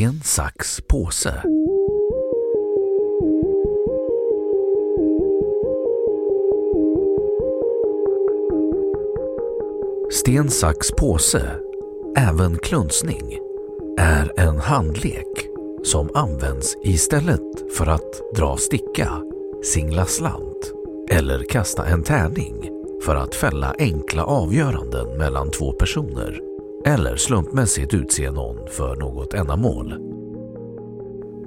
Sten, sax, påse. Sten, sax, påse, även klunsning, är en handlek som används istället för att dra sticka, singla slant eller kasta en tärning för att fälla enkla avgöranden mellan två personer eller slumpmässigt utse någon för något ändamål.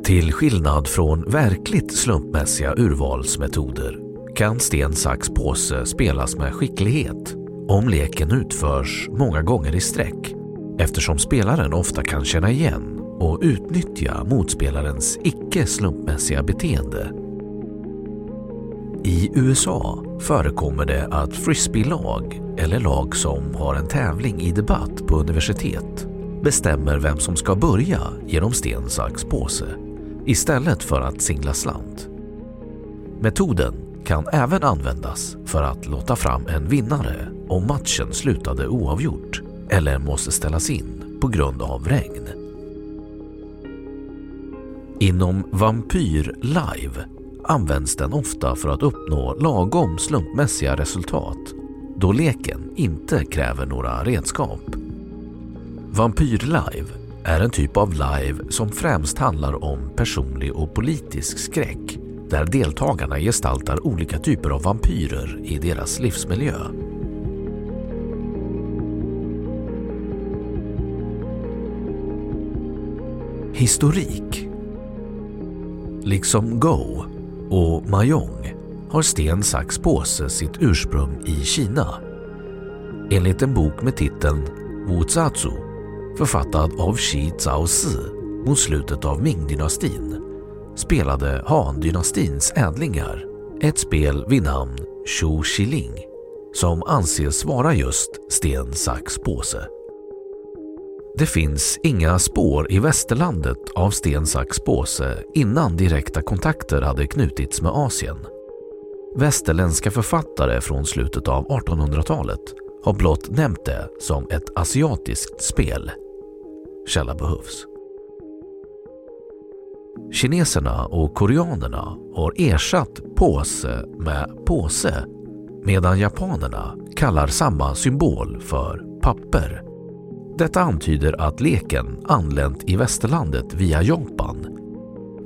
Till skillnad från verkligt slumpmässiga urvalsmetoder kan sten, sax, påse spelas med skicklighet om leken utförs många gånger i sträck eftersom spelaren ofta kan känna igen och utnyttja motspelarens icke slumpmässiga beteende. I USA förekommer det att frisbeelag eller lag som har en tävling i debatt på universitet bestämmer vem som ska börja genom sten, sax, påse istället för att singla slant. Metoden kan även användas för att låta fram en vinnare om matchen slutade oavgjort eller måste ställas in på grund av regn. Inom Vampyr Live används den ofta för att uppnå lagom slumpmässiga resultat då leken inte kräver några redskap. Vampyr Live är en typ av live som främst handlar om personlig och politisk skräck där deltagarna gestaltar olika typer av vampyrer i deras livsmiljö. Historik Liksom Go och Mahjong har sten, sax, påse sitt ursprung i Kina. Enligt en bok med titeln Wu Zatsu författad av Shi Zhaozi mot slutet av Ming-dynastin spelade Han-dynastins ädlingar ett spel vid namn Shu Xiling som anses vara just sten, sax, påse. Det finns inga spår i västerlandet av sten, sax, påse innan direkta kontakter hade knutits med Asien. Västerländska författare från slutet av 1800-talet har blott nämnt det som ett asiatiskt spel. Källa behövs. Kineserna och koreanerna har ersatt påse med påse medan japanerna kallar samma symbol för papper. Detta antyder att leken anlänt i västerlandet via Japan.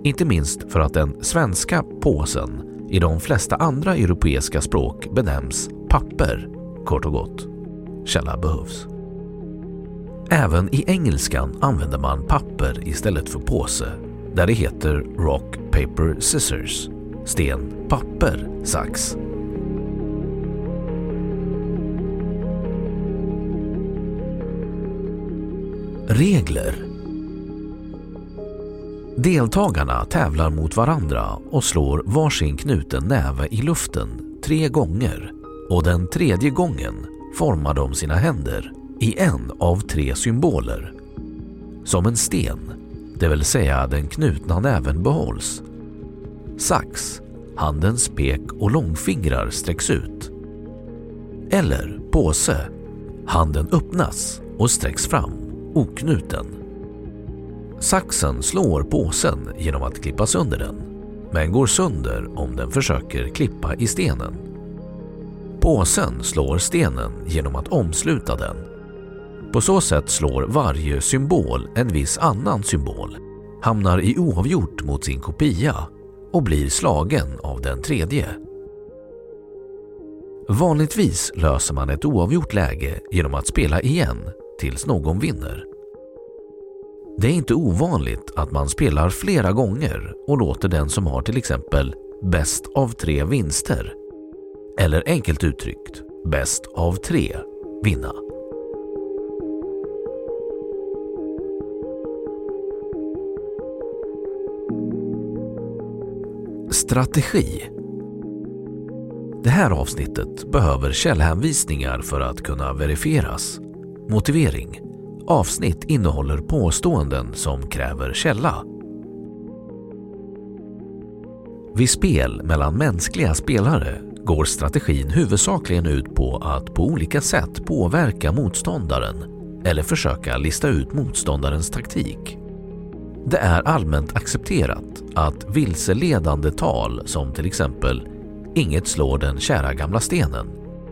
Inte minst för att den svenska påsen i de flesta andra europeiska språk benämns papper, kort och gott. Källa behövs. Även i engelskan använder man papper istället för påse där det heter rock, paper, scissors. Sten, papper, sax. Regler Deltagarna tävlar mot varandra och slår varsin knuten näve i luften tre gånger och den tredje gången formar de sina händer i en av tre symboler. Som en sten, det vill säga den knutna näven behålls. Sax, handens pek och långfingrar sträcks ut. Eller påse, handen öppnas och sträcks fram, oknuten. Saxen slår påsen genom att klippa sönder den, men går sönder om den försöker klippa i stenen. Påsen slår stenen genom att omsluta den. På så sätt slår varje symbol en viss annan symbol, hamnar i oavgjort mot sin kopia och blir slagen av den tredje. Vanligtvis löser man ett oavgjort läge genom att spela igen tills någon vinner. Det är inte ovanligt att man spelar flera gånger och låter den som har till exempel bäst av tre vinster, eller enkelt uttryckt bäst av tre, vinna. Strategi Det här avsnittet behöver källhänvisningar för att kunna verifieras. Motivering Avsnitt innehåller påståenden som kräver källa. Vid spel mellan mänskliga spelare går strategin huvudsakligen ut på att på olika sätt påverka motståndaren eller försöka lista ut motståndarens taktik. Det är allmänt accepterat att vilseledande tal som till exempel “inget slår den kära gamla stenen”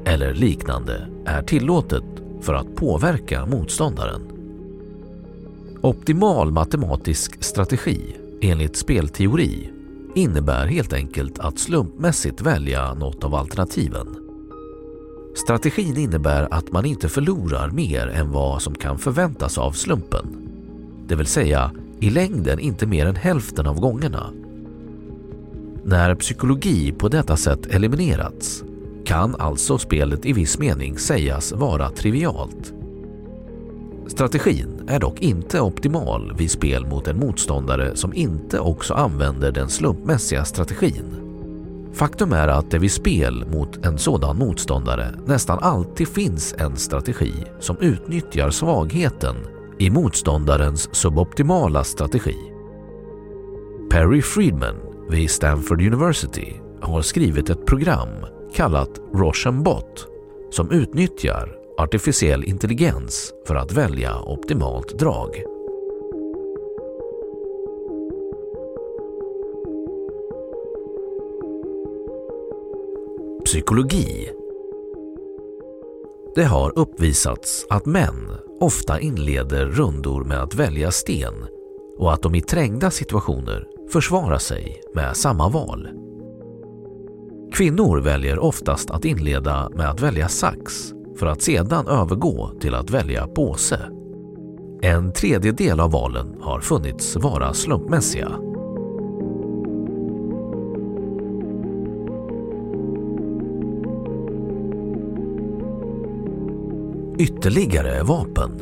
eller liknande är tillåtet för att påverka motståndaren. Optimal matematisk strategi enligt spelteori innebär helt enkelt att slumpmässigt välja något av alternativen. Strategin innebär att man inte förlorar mer än vad som kan förväntas av slumpen. Det vill säga i längden inte mer än hälften av gångerna. När psykologi på detta sätt eliminerats kan alltså spelet i viss mening sägas vara trivialt. Strategin är dock inte optimal vid spel mot en motståndare som inte också använder den slumpmässiga strategin. Faktum är att det vid spel mot en sådan motståndare nästan alltid finns en strategi som utnyttjar svagheten i motståndarens suboptimala strategi. Perry Friedman vid Stanford University har skrivit ett program kallat Rochenbot som utnyttjar artificiell intelligens för att välja optimalt drag. Psykologi Det har uppvisats att män ofta inleder rundor med att välja sten och att de i trängda situationer försvarar sig med samma val. Kvinnor väljer oftast att inleda med att välja sax för att sedan övergå till att välja påse. En tredjedel av valen har funnits vara slumpmässiga. Ytterligare vapen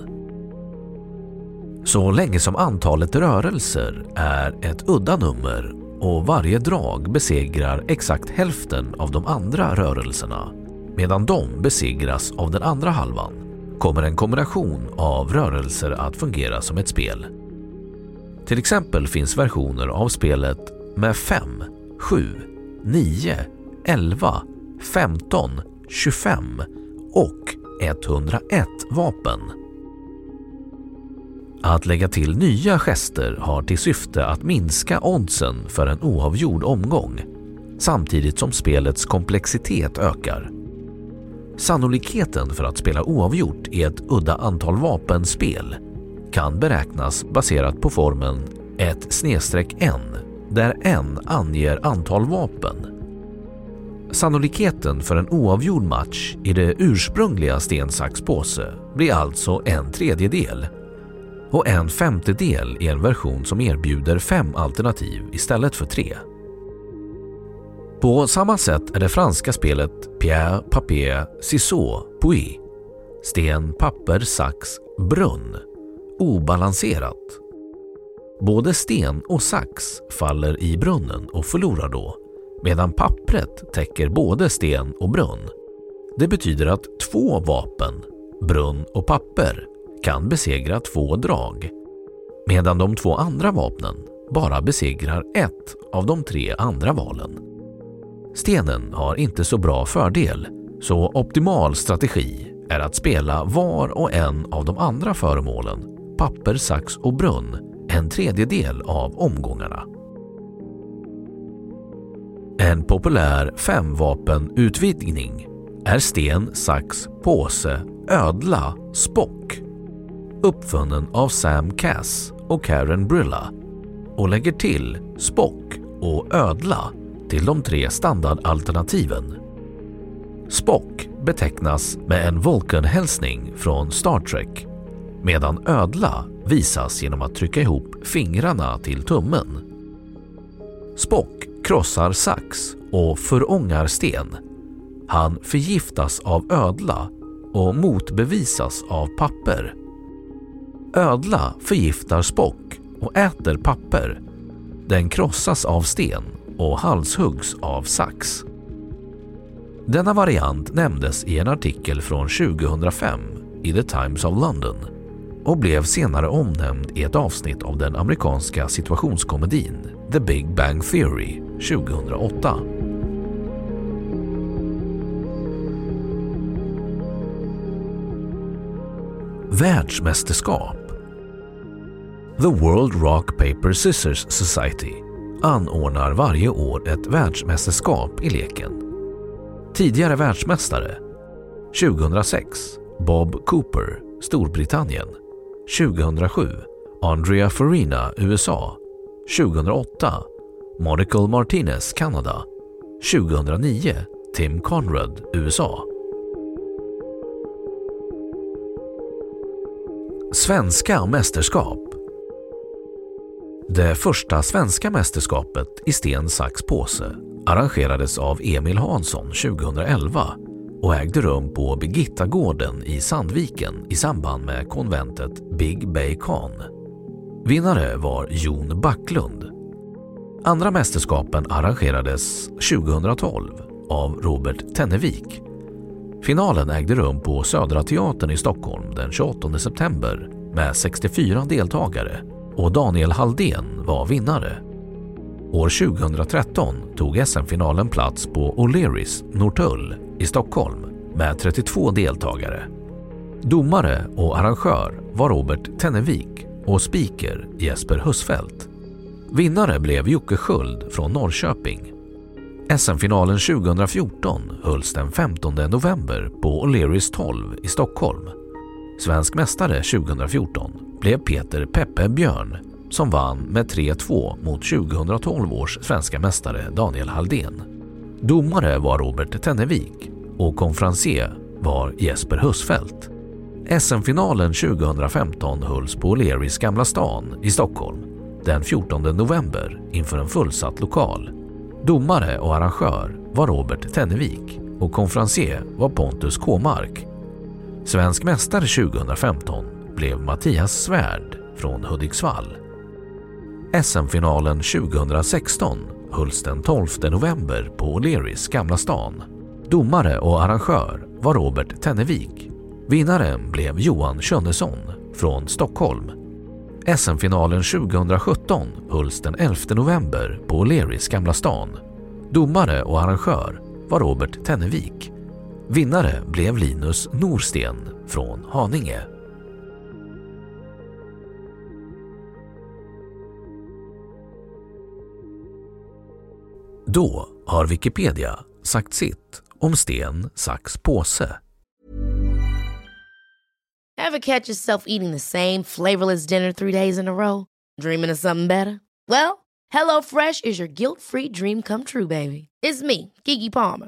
Så länge som antalet rörelser är ett udda nummer och varje drag besegrar exakt hälften av de andra rörelserna medan de besegras av den andra halvan kommer en kombination av rörelser att fungera som ett spel. Till exempel finns versioner av spelet med 5, 7, 9, 11, 15, 25 och 101 vapen. Att lägga till nya gester har till syfte att minska oddsen för en oavgjord omgång samtidigt som spelets komplexitet ökar. Sannolikheten för att spela oavgjort i ett udda antal vapenspel kan beräknas baserat på formeln 1 n där n anger antal vapen. Sannolikheten för en oavgjord match i det ursprungliga sten, sax, påse blir alltså en tredjedel och en femtedel i en version som erbjuder fem alternativ istället för tre. På samma sätt är det franska spelet Pierre, Papier, Ciseaux, Puy, sten, papper, sax, brunn obalanserat. Både sten och sax faller i brunnen och förlorar då, medan pappret täcker både sten och brunn. Det betyder att två vapen, brunn och papper, kan besegra två drag, medan de två andra vapnen bara besegrar ett av de tre andra valen. Stenen har inte så bra fördel, så optimal strategi är att spela var och en av de andra föremålen, papper, sax och brunn, en tredjedel av omgångarna. En populär femvapenutvidgning är sten, sax, påse, ödla, spock uppfunnen av Sam Cass och Karen Brilla och lägger till Spock och ödla till de tre standardalternativen. Spock betecknas med en Vulcan-hälsning från Star Trek medan ödla visas genom att trycka ihop fingrarna till tummen. Spock krossar sax och förångar sten. Han förgiftas av ödla och motbevisas av papper. Ödla förgiftar Spock och äter papper. Den krossas av sten och halshuggs av sax. Denna variant nämndes i en artikel från 2005 i The Times of London och blev senare omnämnd i ett avsnitt av den amerikanska situationskomedin The Big Bang Theory 2008. Världsmästerskap The World Rock Paper Scissors Society anordnar varje år ett världsmästerskap i leken. Tidigare världsmästare. 2006 Bob Cooper, Storbritannien. 2007 Andrea Farina, USA 2008 Monica Martinez, Kanada. 2009 Tim Conrad, USA Svenska mästerskap. Det första svenska mästerskapet i sten, sax, påse arrangerades av Emil Hansson 2011 och ägde rum på Birgittagården i Sandviken i samband med konventet Big Bay Con. Vinnare var Jon Backlund. Andra mästerskapen arrangerades 2012 av Robert Tennevik. Finalen ägde rum på Södra Teatern i Stockholm den 28 september med 64 deltagare och Daniel Halldén var vinnare. År 2013 tog SM-finalen plats på O'Learys Norrtull i Stockholm med 32 deltagare. Domare och arrangör var Robert Tennevik och speaker Jesper Husfeldt. Vinnare blev Jocke Sköld från Norrköping. SM-finalen 2014 hölls den 15 november på O'Learys 12 i Stockholm. Svensk mästare 2014 blev Peter Peppe Björn som vann med 3-2 mot 2012 års svenska mästare Daniel Halldén. Domare var Robert Tennevik och konferencier var Jesper Husfeldt. SM-finalen 2015 hölls på O'Learys Gamla stan i Stockholm den 14 november inför en fullsatt lokal. Domare och arrangör var Robert Tennevik och konferencier var Pontus Kåmark. Svensk mästare 2015 blev Mattias Svärd från Hudiksvall. SM-finalen 2016 hölls den 12 november på O'Learys Gamla stan. Domare och arrangör var Robert Tennevik. Vinnaren blev Johan Könnesson från Stockholm. SM-finalen 2017 hölls den 11 november på O'Learys Gamla stan. Domare och arrangör var Robert Tennevik. Vinnare blev Linus Norsten från Haninge. Då har Wikipedia sagt sitt om sten, sax, påse. Ever catch yourself eating the same flavorless dinner three days in a row? Dreaming of something better? Well, hello fresh is your guilt-free dream come true, baby. It's me, Gigi Palmer.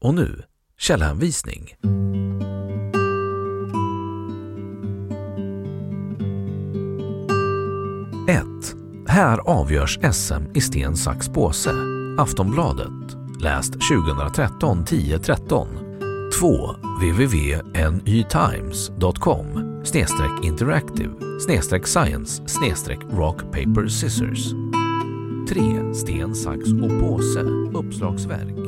Och nu källhänvisning. Här avgörs SM i sten, sax, påse. Aftonbladet. Läst 2013 10 13. 2. www.nytimes.com snedstreck interactive snedstreck science snedstreck rock paper scissors. 3. Sten, sax och påse. Uppslagsverk.